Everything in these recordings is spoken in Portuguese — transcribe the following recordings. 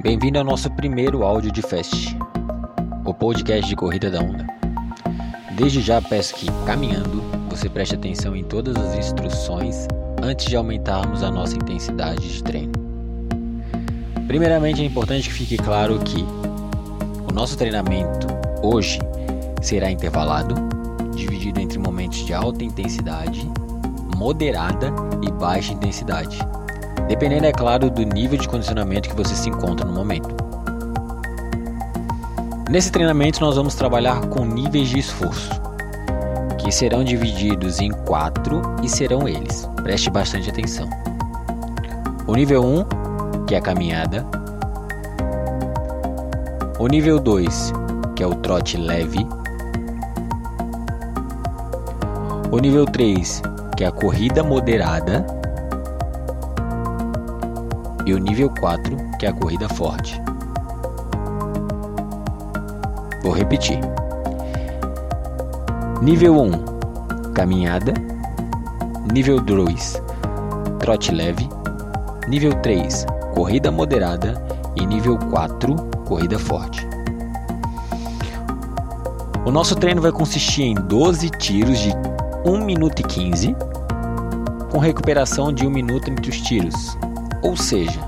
Bem-vindo ao nosso primeiro áudio de Fest, o podcast de corrida da onda. Desde já peço que, caminhando, você preste atenção em todas as instruções antes de aumentarmos a nossa intensidade de treino. Primeiramente, é importante que fique claro que o nosso treinamento hoje será intervalado, dividido entre momentos de alta intensidade, moderada e baixa intensidade dependendo, é claro, do nível de condicionamento que você se encontra no momento. Nesse treinamento, nós vamos trabalhar com níveis de esforço, que serão divididos em quatro e serão eles. Preste bastante atenção. O nível 1, que é a caminhada. O nível 2, que é o trote leve. O nível 3, que é a corrida moderada e o nível 4, que é a corrida forte. Vou repetir. Nível 1, caminhada. Nível 2, trote leve. Nível 3, corrida moderada. E nível 4, corrida forte. O nosso treino vai consistir em 12 tiros de 1 minuto e 15, com recuperação de 1 minuto entre os tiros, ou seja,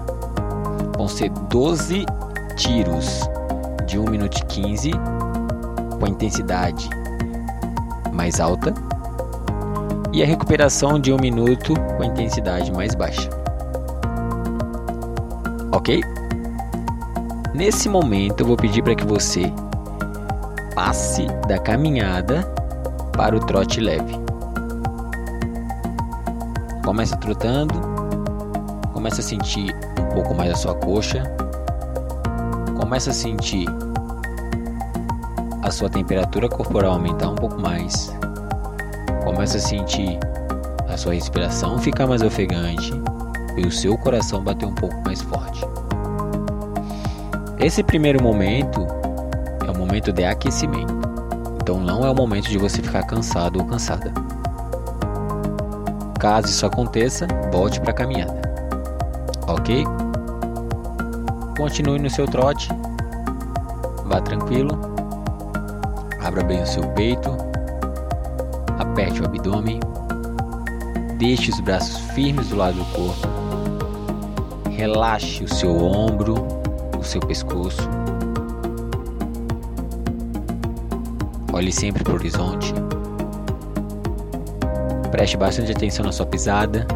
vão ser 12 tiros de 1 minuto e 15 com a intensidade mais alta e a recuperação de 1 minuto com a intensidade mais baixa. Ok? Nesse momento eu vou pedir para que você passe da caminhada para o trote leve. Começa trotando Começa a sentir um pouco mais a sua coxa. Começa a sentir a sua temperatura corporal aumentar um pouco mais. Começa a sentir a sua respiração ficar mais ofegante e o seu coração bater um pouco mais forte. Esse primeiro momento é o momento de aquecimento. Então não é o momento de você ficar cansado ou cansada. Caso isso aconteça, volte para a caminhada ok? Continue no seu trote, vá tranquilo, abra bem o seu peito, aperte o abdômen, deixe os braços firmes do lado do corpo, relaxe o seu ombro, o seu pescoço, olhe sempre para o horizonte, preste bastante atenção na sua pisada.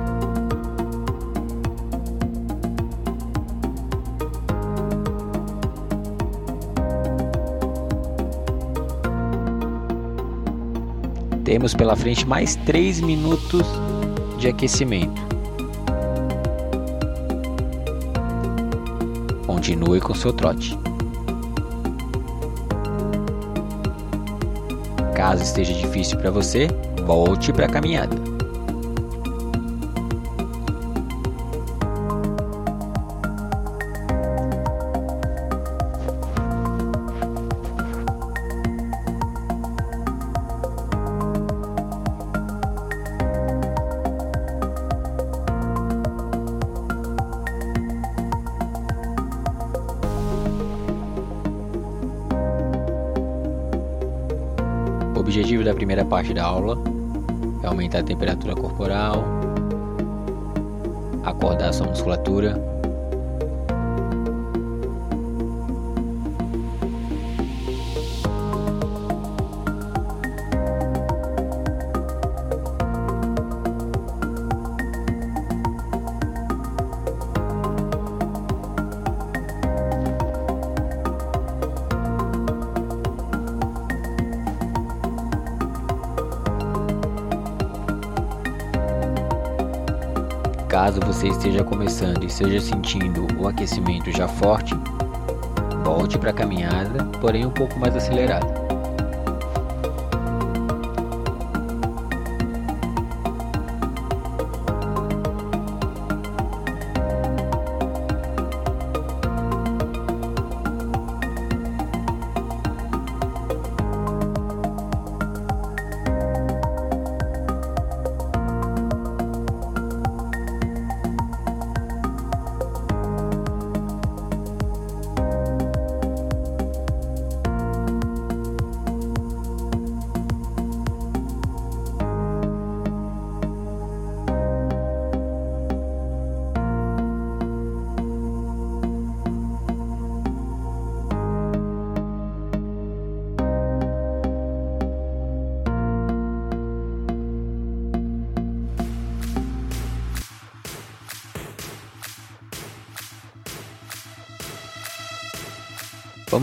Temos pela frente mais 3 minutos de aquecimento. Continue com seu trote. Caso esteja difícil para você, volte para a caminhada. Da primeira parte da aula. É aumentar a temperatura corporal, acordar a sua musculatura Caso você esteja começando e esteja sentindo o aquecimento já forte, volte para a caminhada, porém um pouco mais acelerada.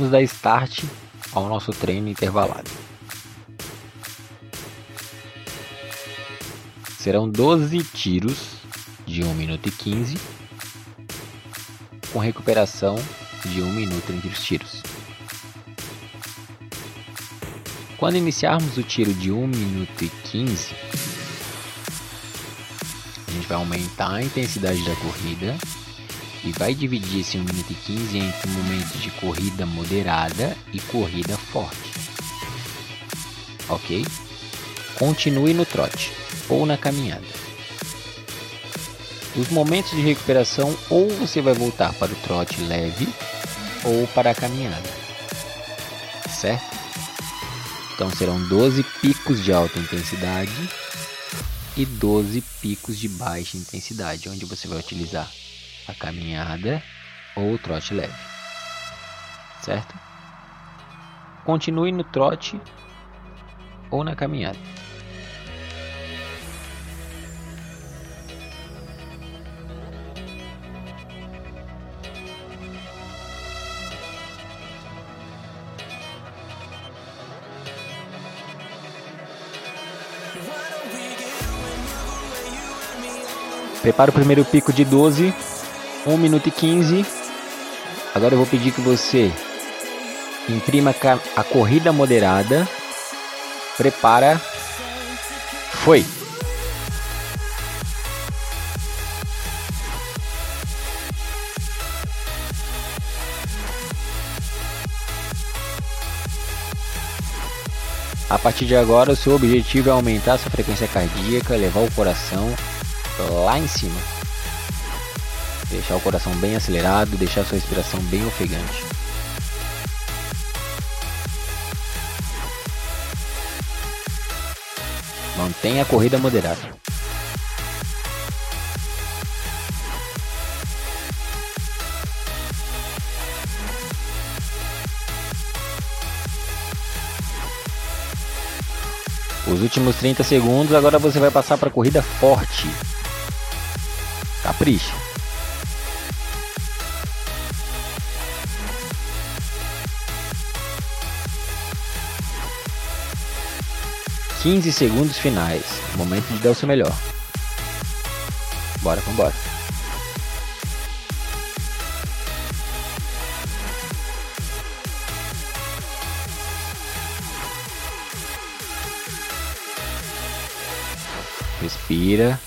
Vamos dar start ao nosso treino intervalado. Serão 12 tiros de 1 minuto e 15, com recuperação de 1 minuto entre os tiros. Quando iniciarmos o tiro de 1 minuto e 15, a gente vai aumentar a intensidade da corrida e vai dividir esse 1 minuto e 15 entre momentos de corrida moderada e corrida forte. Ok? Continue no trote ou na caminhada. Os momentos de recuperação ou você vai voltar para o trote leve ou para a caminhada. Certo? Então serão 12 picos de alta intensidade e 12 picos de baixa intensidade, onde você vai utilizar a caminhada ou o trote leve. Certo? Continue no trote ou na caminhada. Prepara o primeiro pico de 12 1 minuto e 15. Agora eu vou pedir que você imprima a corrida moderada. Prepara. Foi. A partir de agora, o seu objetivo é aumentar sua frequência cardíaca, levar o coração lá em cima. Deixar o coração bem acelerado, deixar sua respiração bem ofegante. Mantenha a corrida moderada. Os últimos 30 segundos, agora você vai passar para a corrida forte. Capricha. 15 segundos finais. Momento de dar o seu melhor. Bora, vambora. Respira.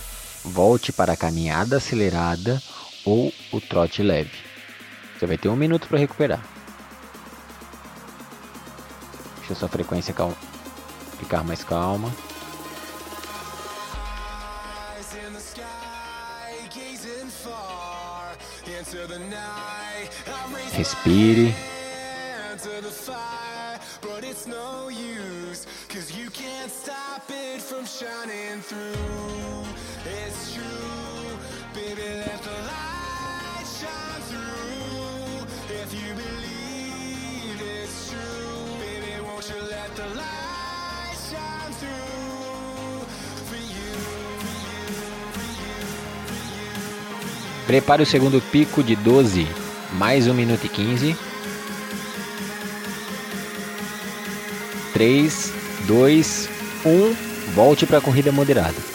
Volte para a caminhada acelerada ou o trote leve. Você vai ter um minuto para recuperar. Deixa sua frequência calma ficar mais calma. Respire. Prepare o segundo pico de 12, mais 1 minuto e 15. 3, 2, 1. Volte para a corrida moderada.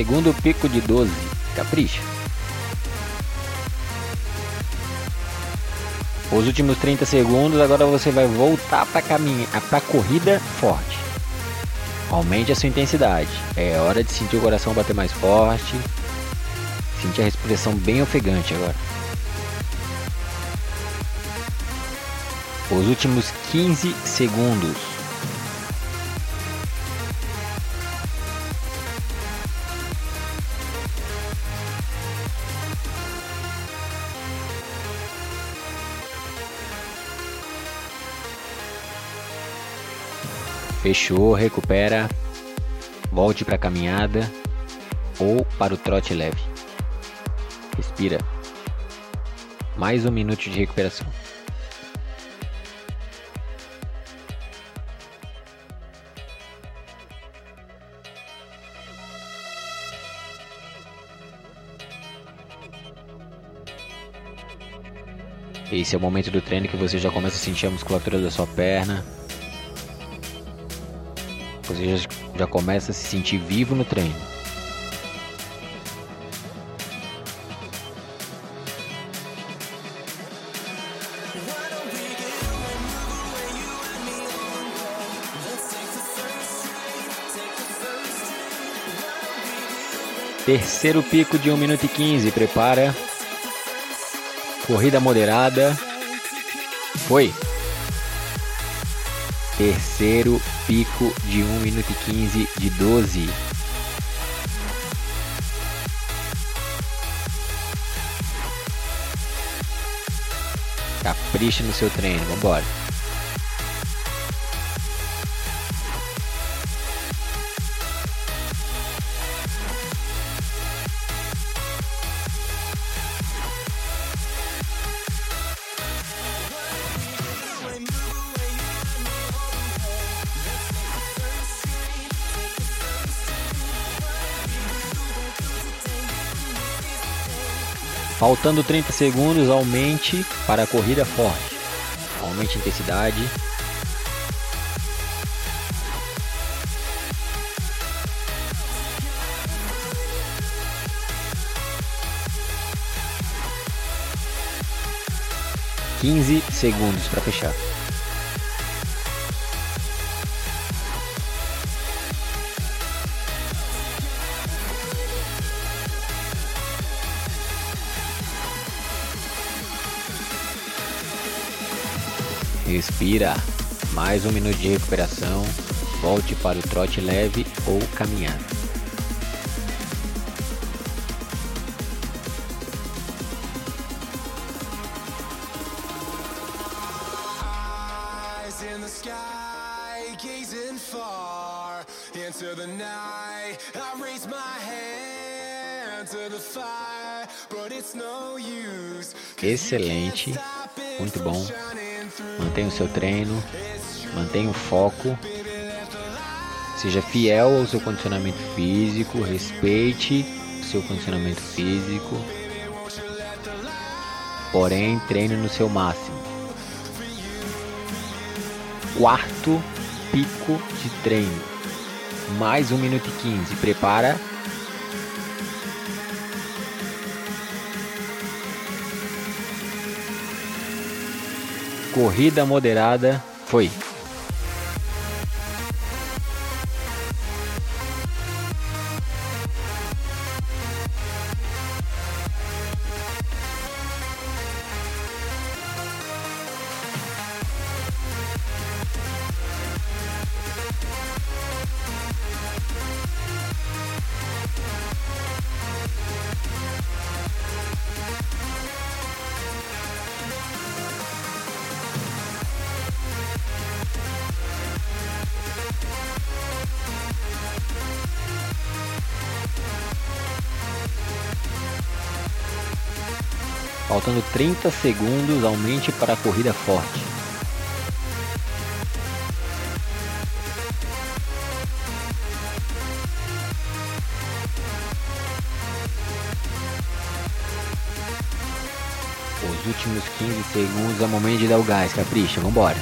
Segundo pico de 12. Capricha. Os últimos 30 segundos, agora você vai voltar para caminhar, para corrida forte. Aumente a sua intensidade. É hora de sentir o coração bater mais forte. Sentir a respiração bem ofegante agora. Os últimos 15 segundos. Fechou, recupera. Volte para a caminhada ou para o trote leve. Respira. Mais um minuto de recuperação. Esse é o momento do treino que você já começa a sentir a musculatura da sua perna. Você já, já começa a se sentir vivo no treino. Terceiro pico de 1 minuto e 15. Prepara. Corrida moderada. Foi. Terceiro pico de 1 minuto e 15 de 12. Capricha no seu treino, vambora. Faltando 30 segundos, aumente para a corrida forte. Aumente a intensidade. Quinze segundos para fechar. Respira. Mais um minuto de recuperação. Volte para o trote leve ou caminhada. Excelente, muito bom. Mantenha o seu treino, mantenha o foco, seja fiel ao seu condicionamento físico, respeite o seu condicionamento físico, porém treine no seu máximo. Quarto pico de treino, mais um minuto e 15. Prepara Corrida moderada foi. Faltando 30 segundos, aumente para a corrida forte. Os últimos 15 segundos é momento de dar o gás, capricha, vambora.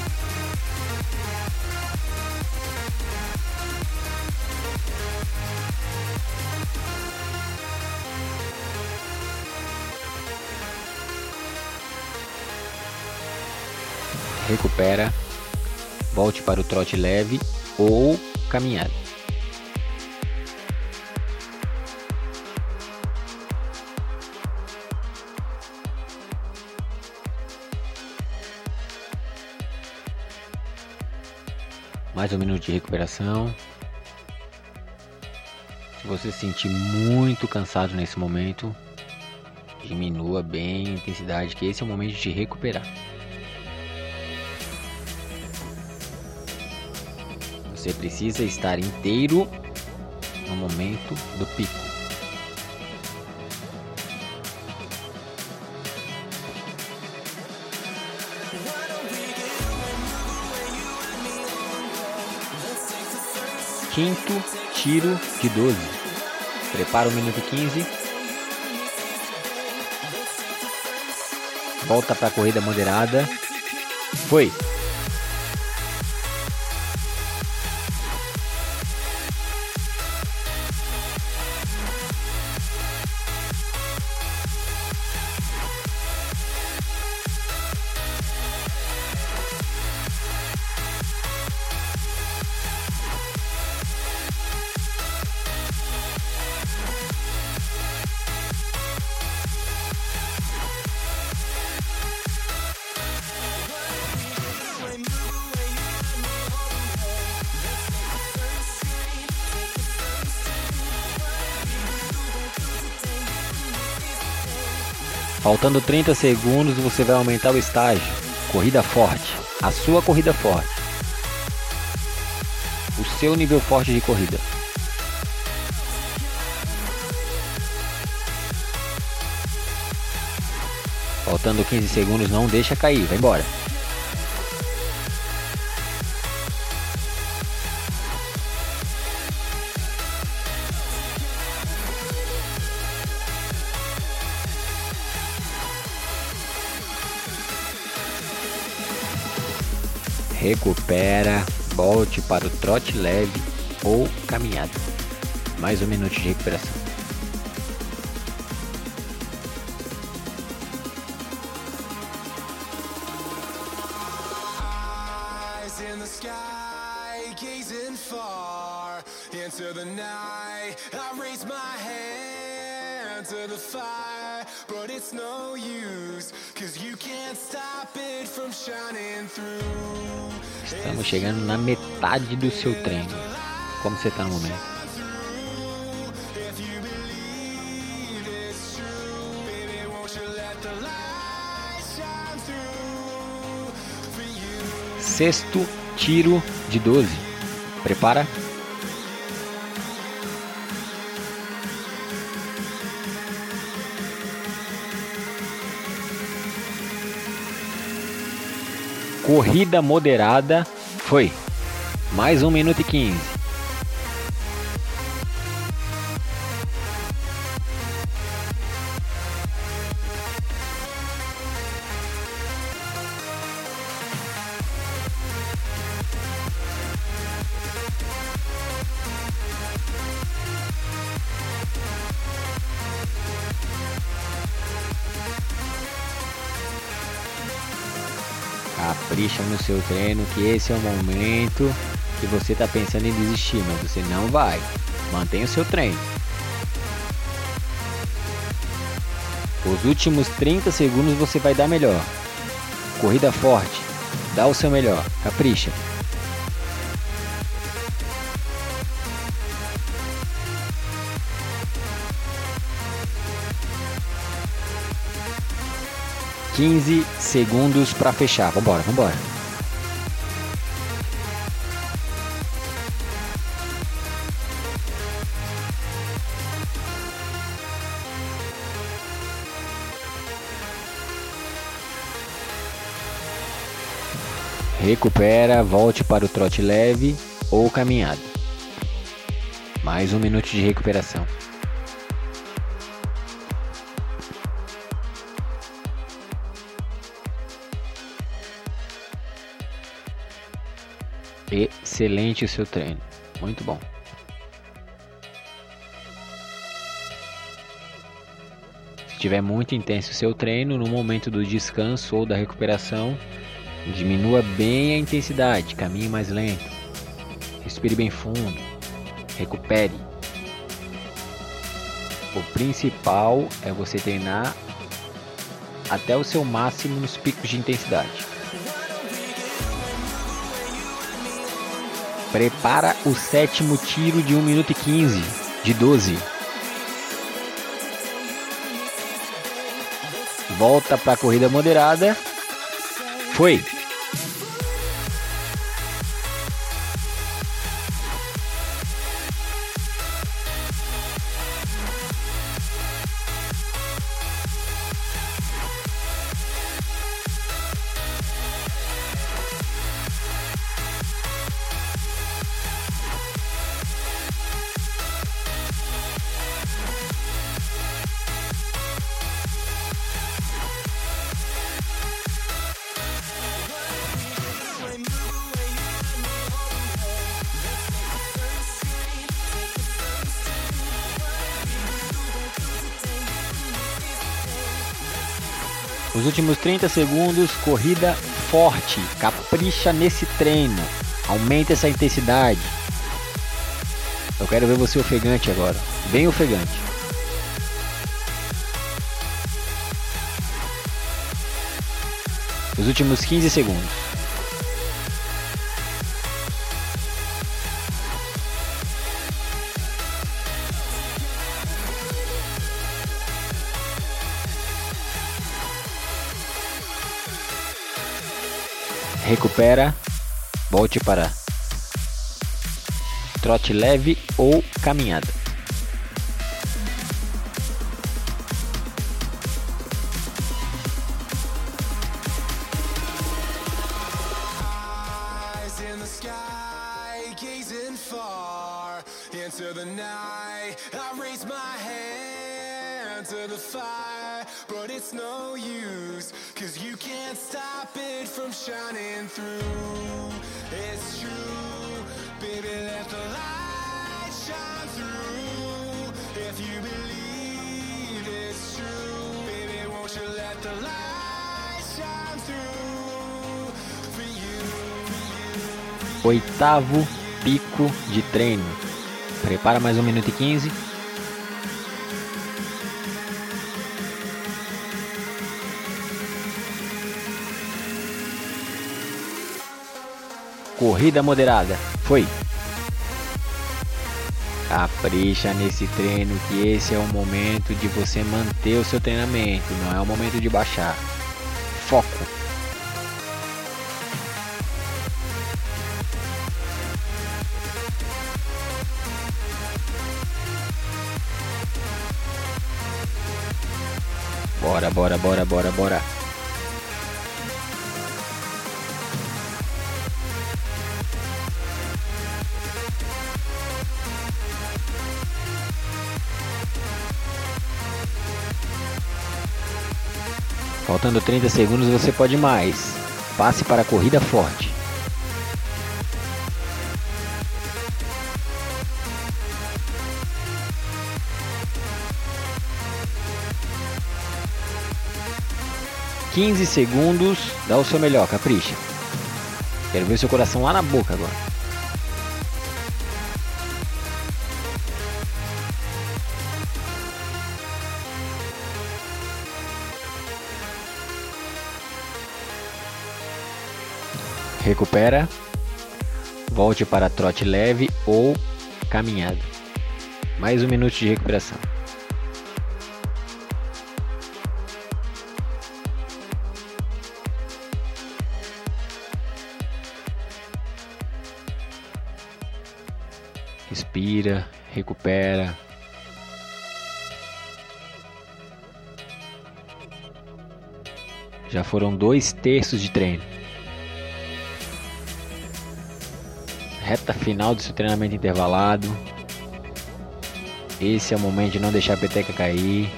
Volte para o trote leve ou caminhada. Mais um minuto de recuperação. Se você se sentir muito cansado nesse momento, diminua bem a intensidade, que esse é o momento de recuperar. Você precisa estar inteiro no momento do pico. Quinto tiro de 12. Prepara o minuto 15. Volta para a corrida moderada. Foi. Faltando 30 segundos, você vai aumentar o estágio. Corrida forte. A sua corrida forte. O seu nível forte de corrida. Faltando 15 segundos, não deixa cair. Vai embora. Recupera, volte para o trote leve ou caminhada. Mais um minuto de recuperação. Estamos chegando na metade do seu treino. Como você está no momento? Sexto tiro de 12. Prepara. corrida moderada foi mais 1 minuto e 15. Seu treino, que esse é o momento que você está pensando em desistir, mas você não vai. Mantenha o seu treino. Os últimos 30 segundos você vai dar melhor. Corrida forte. Dá o seu melhor. Capricha. 15 segundos para fechar. Vambora, vambora. Recupera, volte para o trote leve ou caminhada. Mais um minuto de recuperação. Excelente o seu treino. Muito bom. Se estiver muito intenso o seu treino, no momento do descanso ou da recuperação, diminua bem a intensidade, caminhe mais lento. Respire bem fundo. Recupere. O principal é você treinar até o seu máximo nos picos de intensidade. Prepara o sétimo tiro de 1 minuto e 15 de 12. Volta para a corrida moderada. Os últimos 30 segundos, corrida forte. Capricha nesse treino. Aumenta essa intensidade. Eu quero ver você ofegante agora. Bem ofegante. Os últimos 15 segundos. Recupera, volte para trote leve ou caminhada. Oitavo pico de treino. Prepara mais um minuto e 15. Corrida moderada. Foi. Capricha nesse treino que esse é o momento de você manter o seu treinamento, não é o momento de baixar. Foco. Bora, bora, bora, bora. Faltando 30 segundos, você pode mais. Passe para a corrida forte. 15 segundos. Dá o seu melhor, capricha. Quero ver seu coração lá na boca agora. Recupera. Volte para trote leve ou caminhada. Mais um minuto de recuperação. Respira, recupera. Já foram dois terços de treino. Reta final do seu treinamento intervalado. Esse é o momento de não deixar a peteca cair.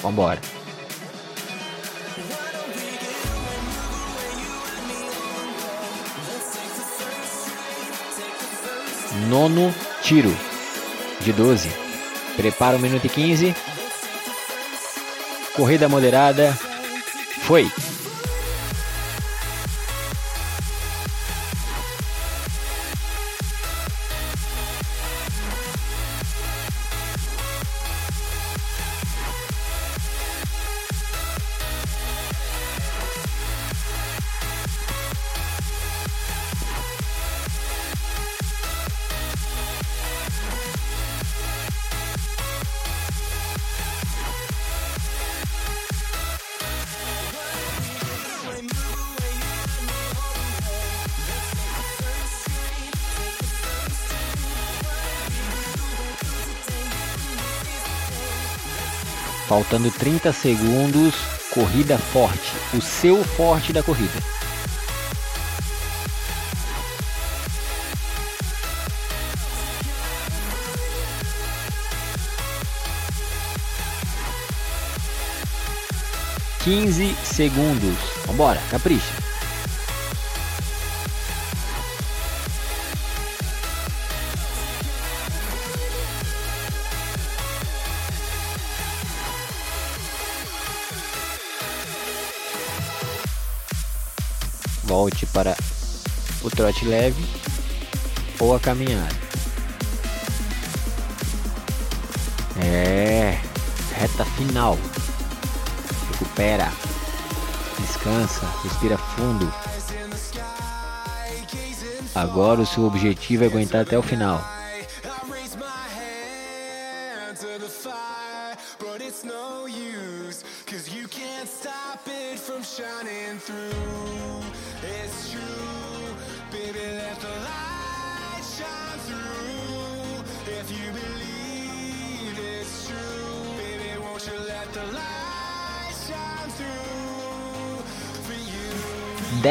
Vambora. Nono tiro de 12. Prepara 1 minuto e 15. Corrida moderada. Foi. Faltando 30 segundos, corrida forte. O seu forte da corrida. Quinze segundos. Vambora, capricha. Volte para o trote leve ou a caminhada. É, reta final. Recupera, descansa, respira fundo. Agora o seu objetivo é aguentar até o final.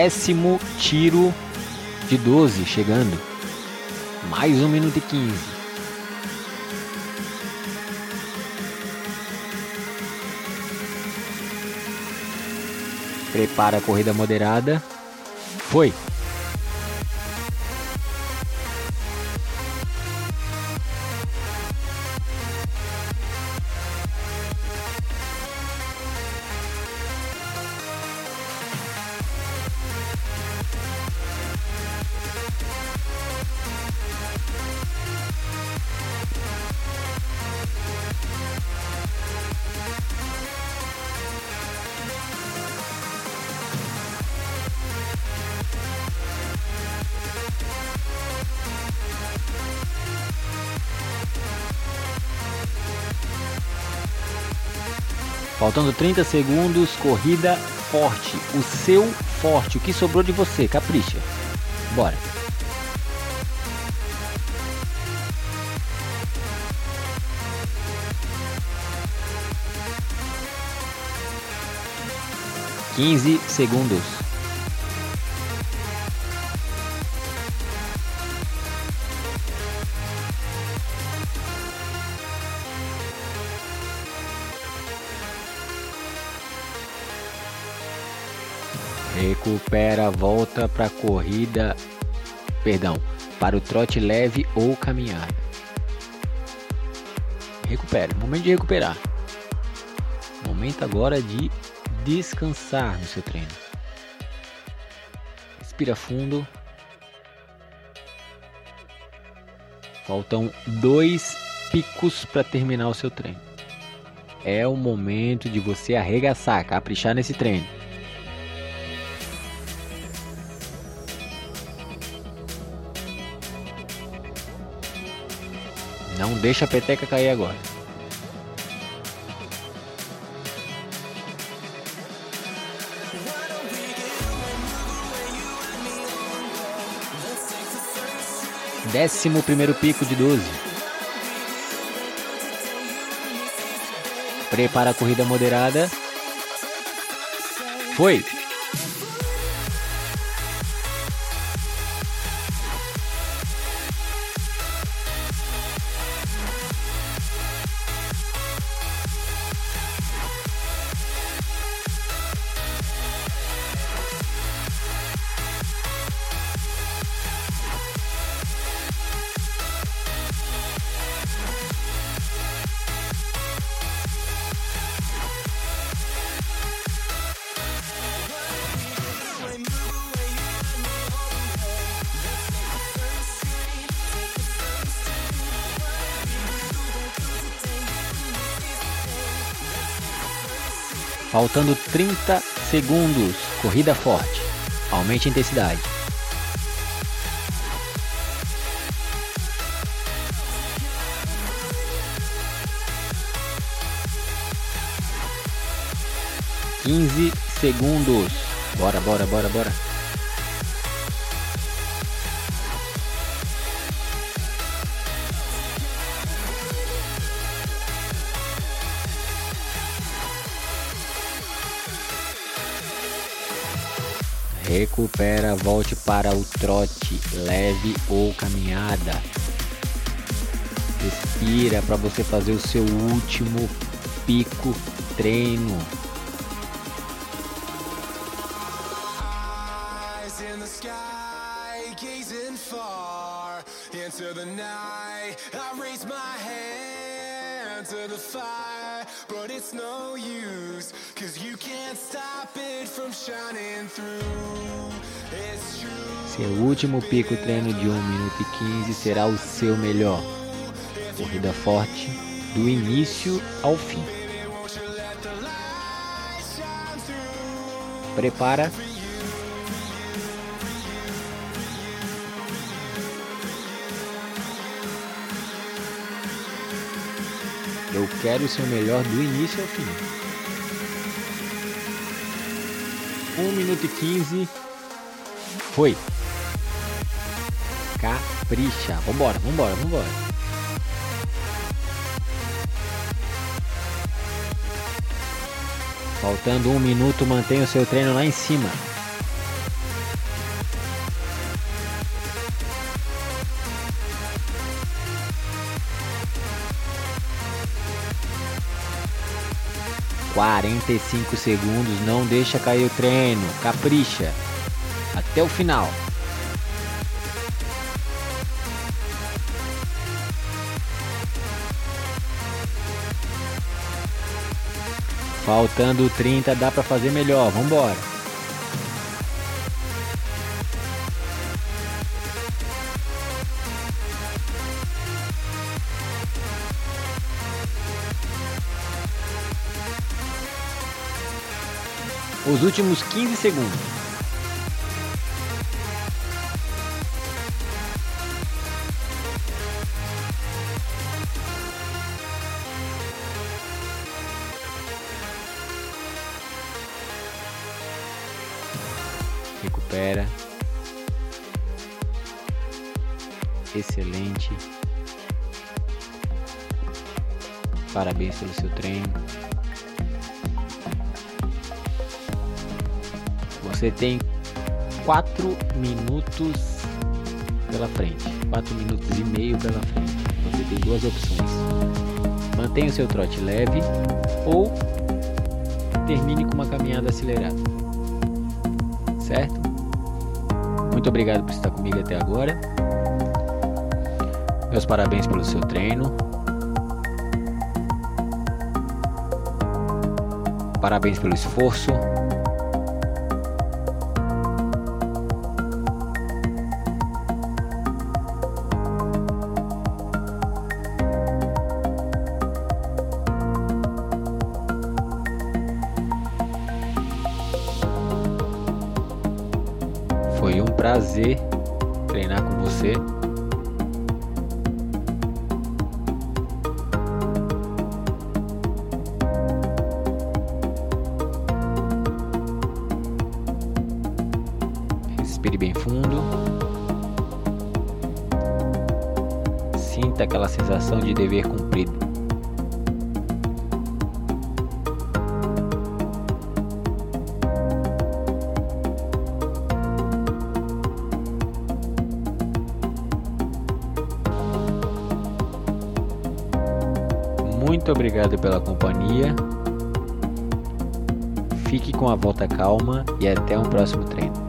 Décimo tiro de 12 chegando. Mais um minuto e 15. Prepara a corrida moderada. Foi! Faltando 30 segundos, corrida forte. O seu forte, o que sobrou de você, capricha. Bora. Quinze segundos. Recupera, volta para corrida, perdão, para o trote leve ou caminhada. Recupere, momento de recuperar. Momento agora de descansar no seu treino. Respira fundo. Faltam dois picos para terminar o seu treino. É o momento de você arregaçar, caprichar nesse treino. Não deixa a peteca cair agora. Décimo primeiro pico de 12. Prepara a corrida moderada. Foi! Faltando 30 segundos. Corrida forte. Aumente a intensidade. Quinze segundos. Bora, bora, bora, bora. Recupera, volte para o trote leve ou caminhada. Respira para você fazer o seu último pico treino. into the night. I raise my hand to the fire, but it's no use, cause you can't stop it from shining through. Seu último pico treino de 1 minuto e 15 será o seu melhor. Corrida forte do início ao fim. Prepara. Eu quero o seu melhor do início ao fim. 1 minuto e 15. Foi. Capricha. Vambora, vambora, vambora. Faltando um minuto, mantenha o seu treino lá em cima. Quarenta e cinco segundos, não deixa cair o treino, capricha até o final. Faltando 30, dá para fazer melhor. Vambora. Os últimos 15 segundos. Pelo seu treino. Você tem 4 minutos pela frente. 4 minutos e meio pela frente. Você tem duas opções. Mantenha o seu trote leve ou termine com uma caminhada acelerada certo? Muito obrigado por estar comigo até agora. Meus parabéns pelo seu treino. Parabéns pelo esforço. Foi um prazer Muito obrigado pela companhia. Fique com a volta calma e até um próximo treino.